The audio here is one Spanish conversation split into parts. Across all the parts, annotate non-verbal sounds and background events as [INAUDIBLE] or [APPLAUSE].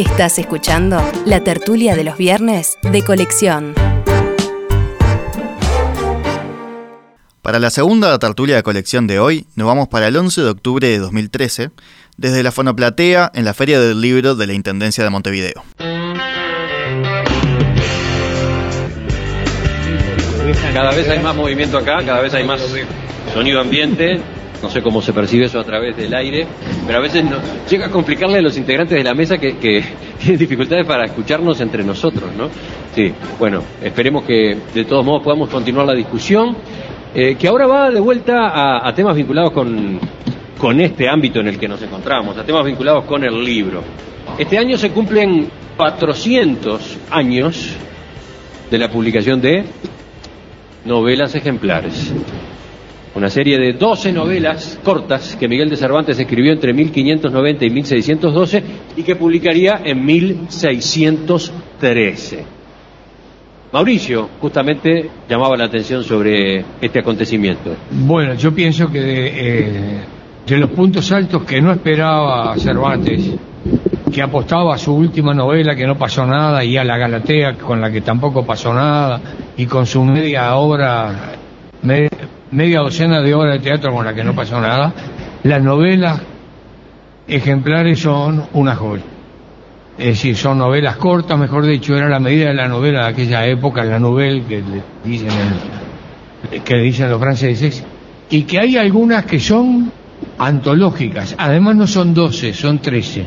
Estás escuchando la tertulia de los viernes de colección. Para la segunda tertulia de colección de hoy, nos vamos para el 11 de octubre de 2013, desde la Fonoplatea en la Feria del Libro de la Intendencia de Montevideo. Cada vez hay más movimiento acá, cada vez hay más sonido ambiente. No sé cómo se percibe eso a través del aire, pero a veces no, llega a complicarle a los integrantes de la mesa que, que [LAUGHS] tienen dificultades para escucharnos entre nosotros, ¿no? Sí, bueno, esperemos que de todos modos podamos continuar la discusión, eh, que ahora va de vuelta a, temas vinculados con, con este ámbito en el que nos encontramos, a temas vinculados con el libro. Este año se cumplen 400 años de la publicación de novelas ejemplares. Una serie de 12 novelas cortas que Miguel de Cervantes escribió entre 1590 y 1612 y que publicaría en 1613. Mauricio justamente llamaba la atención sobre este acontecimiento. Bueno, yo pienso que de, eh, de los puntos altos que no esperaba Cervantes, que apostaba a su última novela que no pasó nada y a la Galatea con la que tampoco pasó nada y con su media obra, me- media docena de obras de teatro con la que no pasó nada, las novelas ejemplares son una joya. Es decir, son novelas cortas, mejor dicho, era la medida de la novela de aquella época, la novela que le dicen, el- que dicen los franceses, y que hay algunas que son antológicas, además no son 12, son 13,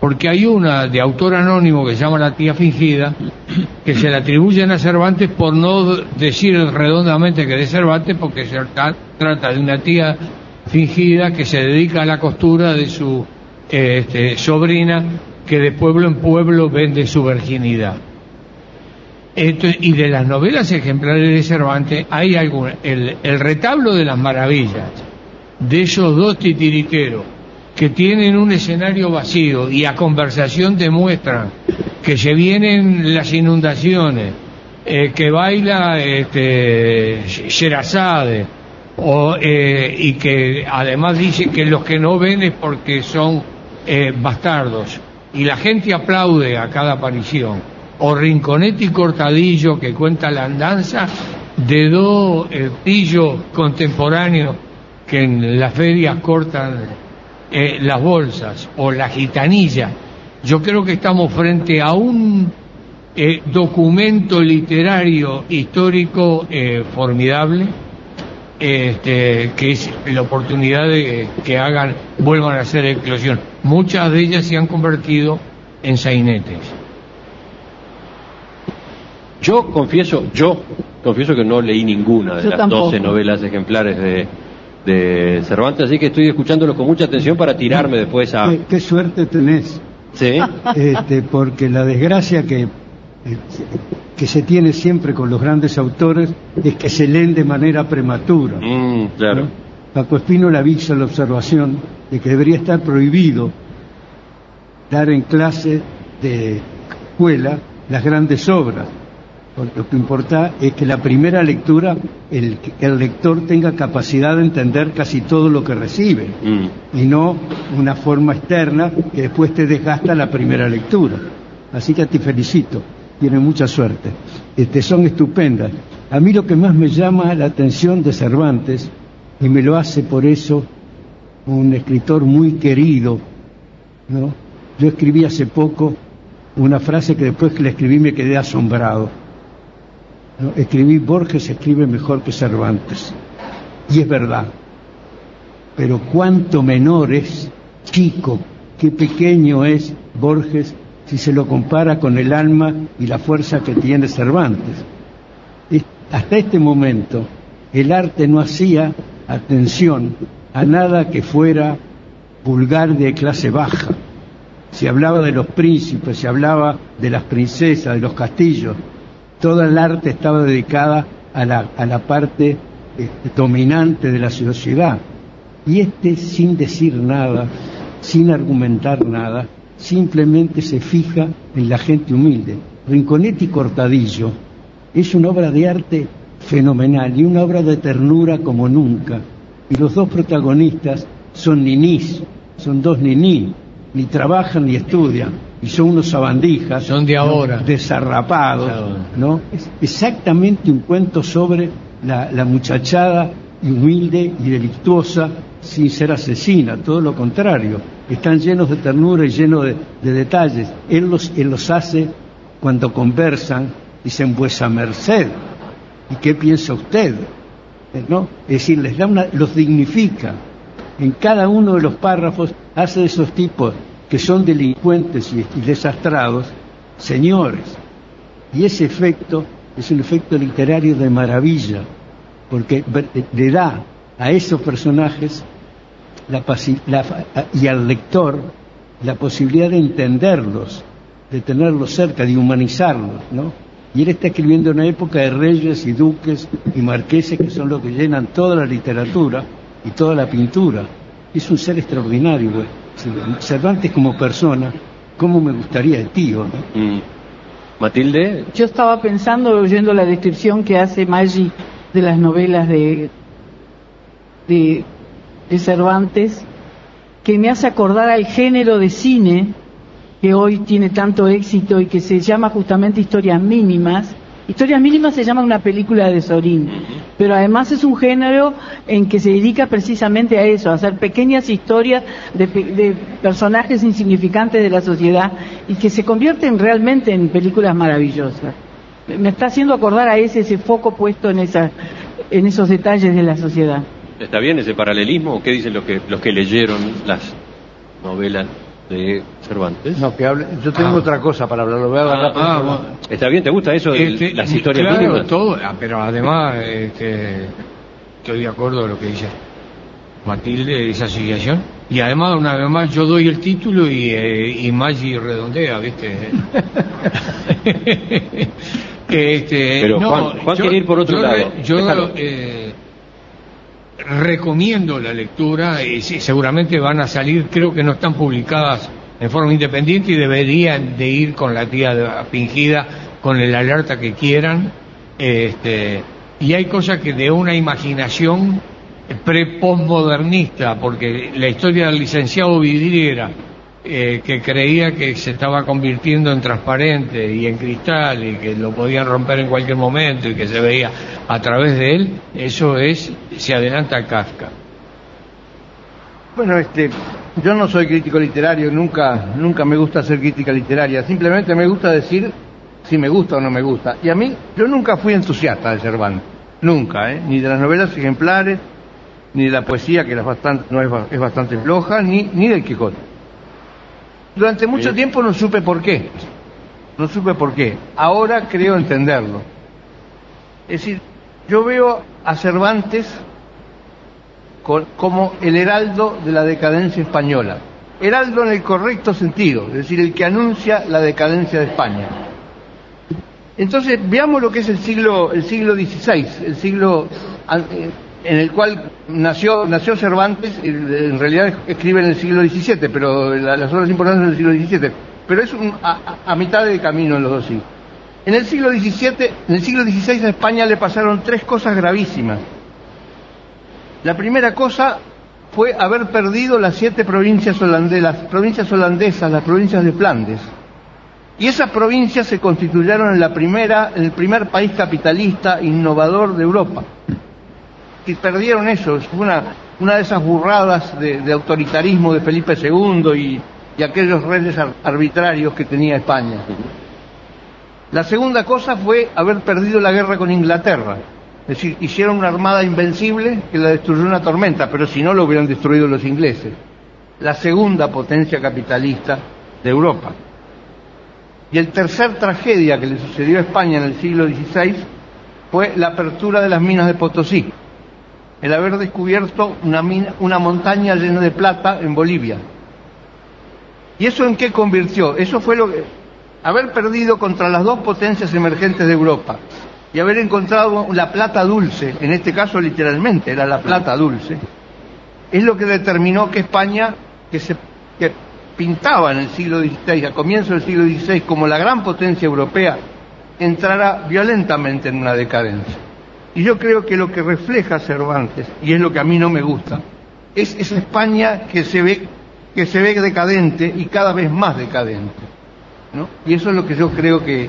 porque hay una de autor anónimo que se llama La tía fingida, que se le atribuyen a Cervantes por no decir redondamente que de Cervantes, porque se tra- trata de una tía fingida que se dedica a la costura de su eh, este, sobrina que de pueblo en pueblo vende su virginidad. Esto- y de las novelas ejemplares de Cervantes hay alguna, el, el retablo de las maravillas, de esos dos titiriteros que tienen un escenario vacío y a conversación demuestran que se vienen las inundaciones, eh, que baila este, Sherazade, o, eh, y que además dice que los que no ven es porque son eh, bastardos. Y la gente aplaude a cada aparición. O Rinconetti Cortadillo que cuenta la andanza de dos pillos contemporáneos que en las ferias cortan eh, las bolsas o la gitanilla yo creo que estamos frente a un eh, documento literario histórico eh, formidable este, que es la oportunidad de que hagan, vuelvan a hacer eclosión. Muchas de ellas se han convertido en sainetes. Yo confieso, yo confieso que no leí ninguna de Yo las tampoco. 12 novelas ejemplares de, de Cervantes, así que estoy escuchándolo con mucha atención para tirarme después a... Qué, qué suerte tenés, ¿Sí? este, porque la desgracia que, eh, que se tiene siempre con los grandes autores es que se leen de manera prematura. Mm, claro. ¿no? Paco Espínola hizo la observación de que debería estar prohibido dar en clase de escuela las grandes obras. Lo que importa es que la primera lectura, el, el lector tenga capacidad de entender casi todo lo que recibe Mm. y no una forma externa que después te desgasta la primera lectura. Así que te felicito, tienes mucha suerte. Este, son estupendas. A mí lo que más me llama la atención de Cervantes, y me lo hace por eso un escritor muy querido, ¿no? Yo escribí hace poco una frase que después que la escribí me quedé asombrado. Escribí Borges escribe mejor que Cervantes. Y es verdad pero cuánto menor es, chico, qué pequeño es Borges si se lo compara con el alma y la fuerza que tiene Cervantes. Es- Hasta este momento el arte no hacía atención a nada que fuera vulgar de clase baja. Se hablaba de los príncipes, se hablaba de las princesas, de los castillos. Toda el arte estaba dedicada a la, a la parte este, dominante de la sociedad. Y este, sin decir nada, sin argumentar nada, simplemente se fija en la gente humilde. Rinconetti Cortadillo es una obra de arte fenomenal y una obra de ternura como nunca. Y los dos protagonistas son ninís, son dos niní, ni trabajan ni estudian, y son unos sabandijas. Son de ahora. Desarrapados, ¿no? Es exactamente un cuento sobre la, la muchachada humilde y delictuosa sin ser asesina, todo lo contrario. Están llenos de ternura y llenos de, de detalles. Él los, él los hace cuando conversan, dicen vuesa merced. ¿Y qué piensa usted? ¿No? Es decir, les da una, los dignifica. En cada uno de los párrafos hace de esos tipos que son delincuentes y, desastrados, señores. Y ese efecto es un efecto literario de maravilla, porque le da a esos personajes la, y al lector la posibilidad de entenderlos, de tenerlos cerca, de humanizarlos, ¿no? Y él está escribiendo en una época de reyes y duques y marqueses que son los que llenan toda la literatura y toda la pintura. Es un ser extraordinario, güey. Cervantes como persona, ¿cómo me gustaría el tío? ¿no? Mm. Matilde. Yo estaba pensando, oyendo la descripción que hace Maggi de las novelas de, de, de Cervantes, que me hace acordar al género de cine que hoy tiene tanto éxito y que se llama justamente Historias Mínimas. Historias Mínimas se llama una película de Sorín, pero además es un género en que se dedica precisamente a eso, a hacer pequeñas historias de, de personajes insignificantes de la sociedad y que se convierten realmente en películas maravillosas. Me está haciendo acordar a ese, ese foco puesto en, esa, en esos detalles de la sociedad. ¿Está bien ese paralelismo o qué dicen los que, los que leyeron las novelas de Cervantes? No, que hable. Yo tengo Ah. otra cosa para hablar. Lo voy a agarrar Ah, lado. ¿Está bien? ¿Te gusta eso de Este, las historias claro, mínimas? todo, ah, pero además este, estoy de acuerdo con lo que dice Matilde de esa asociación. Y además, una vez más, yo doy el título y, eh, y Maggi redondea, ¿viste? [LAUGHS] [LAUGHS] este, Pero Juan- Juan quiere ir por otro yo lado. yo eh, recomiendo la lectura y seguramente van a salir, creo que no están publicadas en forma independiente y deberían de ir con la tía fingida, con el alerta que quieran. Este, y hay cosas que de una imaginación pre-postmodernista, porque la historia del licenciado Vidriera, eh, que creía que se estaba convirtiendo en transparente y en cristal y que lo podían romper en cualquier momento y que se veía a través de él, eso es, se adelanta a Kafka. Bueno, este, yo no soy crítico literario, nunca, nunca me gusta hacer crítica literaria. Simplemente me gusta decir si me gusta o no me gusta. Y a mí, yo nunca fui entusiasta de Cervantes, nunca, ¿eh? ni de las novelas ejemplares, ni de la poesía que es bastante, no es, es bastante floja, ni, ni del Quijote. Durante mucho tiempo no supe por qué. No supe por qué. Ahora creo entenderlo. Es decir, yo veo a Cervantes co- como el heraldo de la decadencia española. Heraldo en el correcto sentido, es decir, el que anuncia la decadencia de España. Entonces, veamos lo que es el siglo, el siglo XVI, el siglo eh, en el cual nació, nació Cervantes, y en realidad escribe en el siglo XVII, pero la- las obras importantes en el siglo XVII, pero es un- a mitad de camino en los dos siglos. En el siglo XVII, en el siglo XVI a España le pasaron tres cosas gravísimas. La primera cosa fue haber perdido las siete provincias holandesas, las provincias holandesas, las provincias de Flandes. Y esas provincias se constituyeron en la primera, en el primer país capitalista innovador de Europa. Y perdieron eso, fue una, una de esas burradas de, autoritarismo de Felipe II y, y aquellos reyes ar- arbitrarios que tenía España. La segunda cosa fue haber perdido la guerra con Inglaterra. Es decir, hicieron una armada invencible que la destruyó una tormenta, pero si no lo hubieran destruido los ingleses. La segunda potencia capitalista de Europa. Y el tercer tragedia que le sucedió a España en el siglo XVI fue la apertura de las minas de Potosí. El haber descubierto una, mina- una montaña llena de plata en Bolivia. ¿Y eso en qué convirtió? Eso fue lo que... Haber perdido contra las dos potencias emergentes de Europa y haber encontrado la plata dulce, en este caso literalmente era la plata dulce, es lo que determinó que España, que se pintaba en el siglo XVI, a comienzos del siglo XVI, como la gran potencia europea, entrara violentamente en una decadencia. Y yo creo que lo que refleja Cervantes, y es lo que a mí no me gusta, es esa España que se ve que se ve decadente y cada vez más decadente. ¿no? Y eso es lo que yo creo que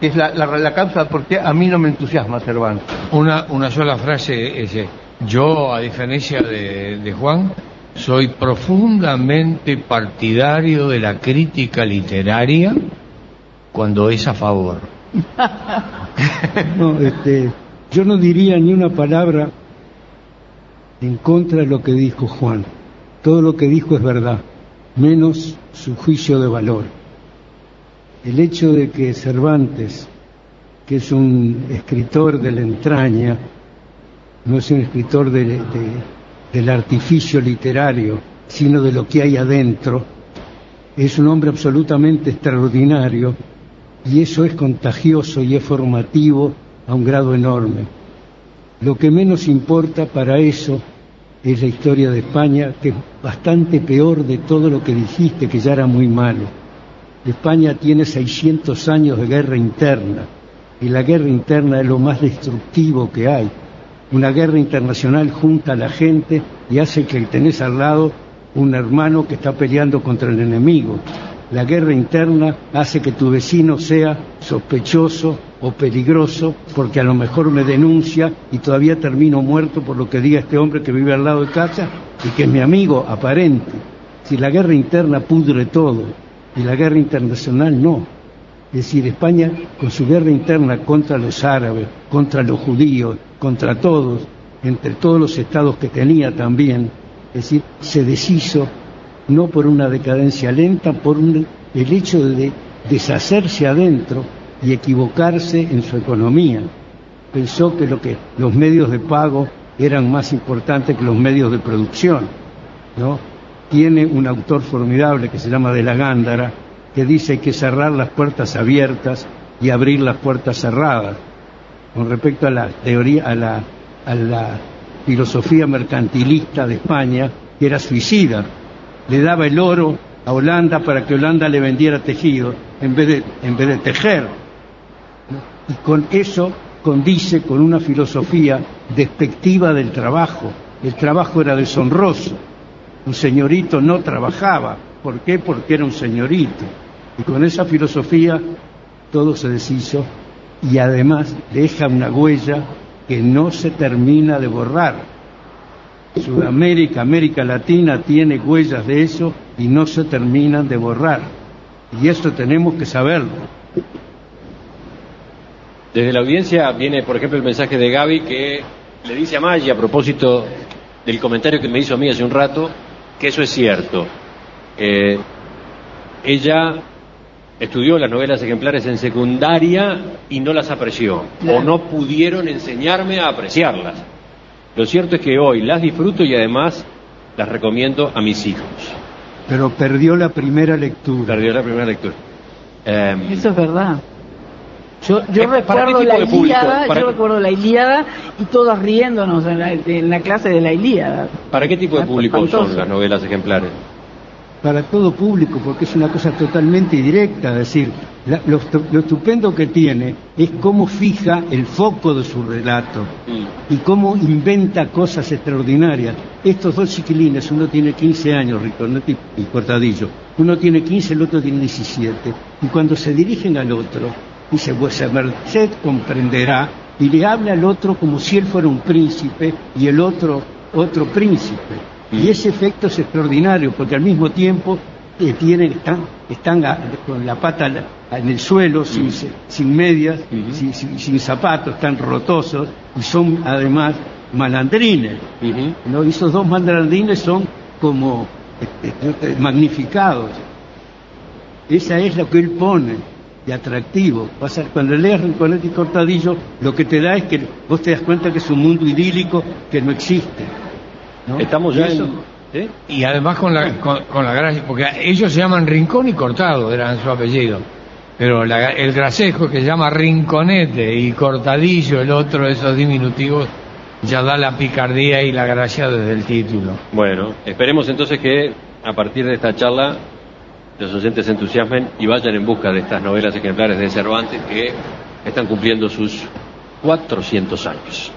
es la, la, la causa porque a mí no me entusiasma Cervantes. Una, una sola frase es, eh, yo, a diferencia de, de Juan, soy profundamente partidario de la crítica literaria cuando es a favor. [LAUGHS] No, este, yo no diría ni una palabra en contra de lo que dijo Juan. Todo lo que dijo es verdad, menos su juicio de valor. El hecho de que Cervantes, que es un escritor de la entraña, no es un escritor de, de, del artificio literario, sino de lo que hay adentro, es un hombre absolutamente extraordinario y eso es contagioso y es formativo a un grado enorme. Lo que menos importa para eso es la historia de España, que es bastante peor de todo lo que dijiste, que ya era muy malo. España tiene 600 años de guerra interna, y la guerra interna es lo más destructivo que hay. Una guerra internacional junta a la gente y hace que tenés al lado un hermano que está peleando contra el enemigo. La guerra interna hace que tu vecino sea sospechoso o peligroso porque a lo mejor me denuncia y todavía termino muerto por lo que diga este hombre que vive al lado de casa y que es mi amigo aparente. Si la guerra interna pudre todo y la guerra internacional no. Es decir, España con su guerra interna contra los árabes, contra los judíos, contra todos, entre todos los estados que tenía también, es decir, se deshizo no por una decadencia lenta, por un, el hecho de deshacerse adentro y equivocarse en su economía. Pensó que, lo que los medios de pago eran más importantes que los medios de producción. ¿no? Tiene un autor formidable que se llama De la Gándara, que dice que cerrar las puertas abiertas y abrir las puertas cerradas. Con respecto a la teoría, a la, a la filosofía mercantilista de España, que era suicida, le daba el oro a Holanda para que Holanda le vendiera tejido en vez de, en vez de tejer. Y con eso condice con una filosofía despectiva del trabajo. El trabajo era deshonroso. Un señorito no trabajaba. ¿Por qué? Porque era un señorito. Y con esa filosofía todo se deshizo y además deja una huella que no se termina de borrar. Sudamérica, América Latina tiene huellas de eso y no se terminan de borrar. Y esto tenemos que saberlo. Desde la audiencia viene, por ejemplo, el mensaje de Gaby que le dice a Maggi a propósito del comentario que me hizo a mí hace un rato, que eso es cierto. Eh, ella estudió las novelas ejemplares en secundaria y no las apreció, o no pudieron enseñarme a apreciarlas. Lo cierto es que hoy las disfruto y además las recomiendo a mis hijos. Pero perdió la primera lectura. Perdió la primera lectura. Eh, Eso es verdad. Yo, yo Eh, ¿para qué recuerdo tipo la de público? Ilíada, ¿Para yo recuerdo la Ilíada y todas riéndonos en la, en la clase de la Ilíada. ¿Para qué tipo de público son las novelas ejemplares? para todo público, porque es una cosa totalmente directa, es decir, la- lo, lo estupendo que tiene es cómo fija el foco de su relato y cómo inventa cosas extraordinarias. Estos dos chiquilines, uno tiene 15 años, Ricordetti y Cortadillo, uno tiene 15, el otro tiene 17, y cuando se dirigen al otro, dice, vuesa merced comprenderá, y le habla al otro como si él fuera un príncipe y el otro otro príncipe. Y ese efecto es extraordinario, porque al mismo tiempo eh, tienen, están, están a- con la pata en el suelo, sin, se- sin medias, sin, sin- sin zapatos, están rotosos, y son además malandrines. ¿no? Y esos dos malandrines son como este, magnificados. Esa es lo que él pone de atractivo. Vas a- cuando leas Rinconete y Cortadillo, lo que te da es que vos te das cuenta que es un mundo idílico que no existe. ¿no? Estamos ya eso- en... ¿eh? Y además con la, con, con la gracia, porque ellos se llaman Rincón y Cortado, eran su apellido. Pero la- el gracejo que se llama Rinconete y Cortadillo, el otro, esos diminutivos, ya da la picardía y la gracia desde el título. Bueno, esperemos entonces que a partir de esta charla los oyentes se entusiasmen y vayan en busca de estas novelas ejemplares de Cervantes que están cumpliendo sus 400 años.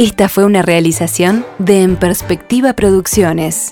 Esta fue una realización de En Perspectiva Producciones.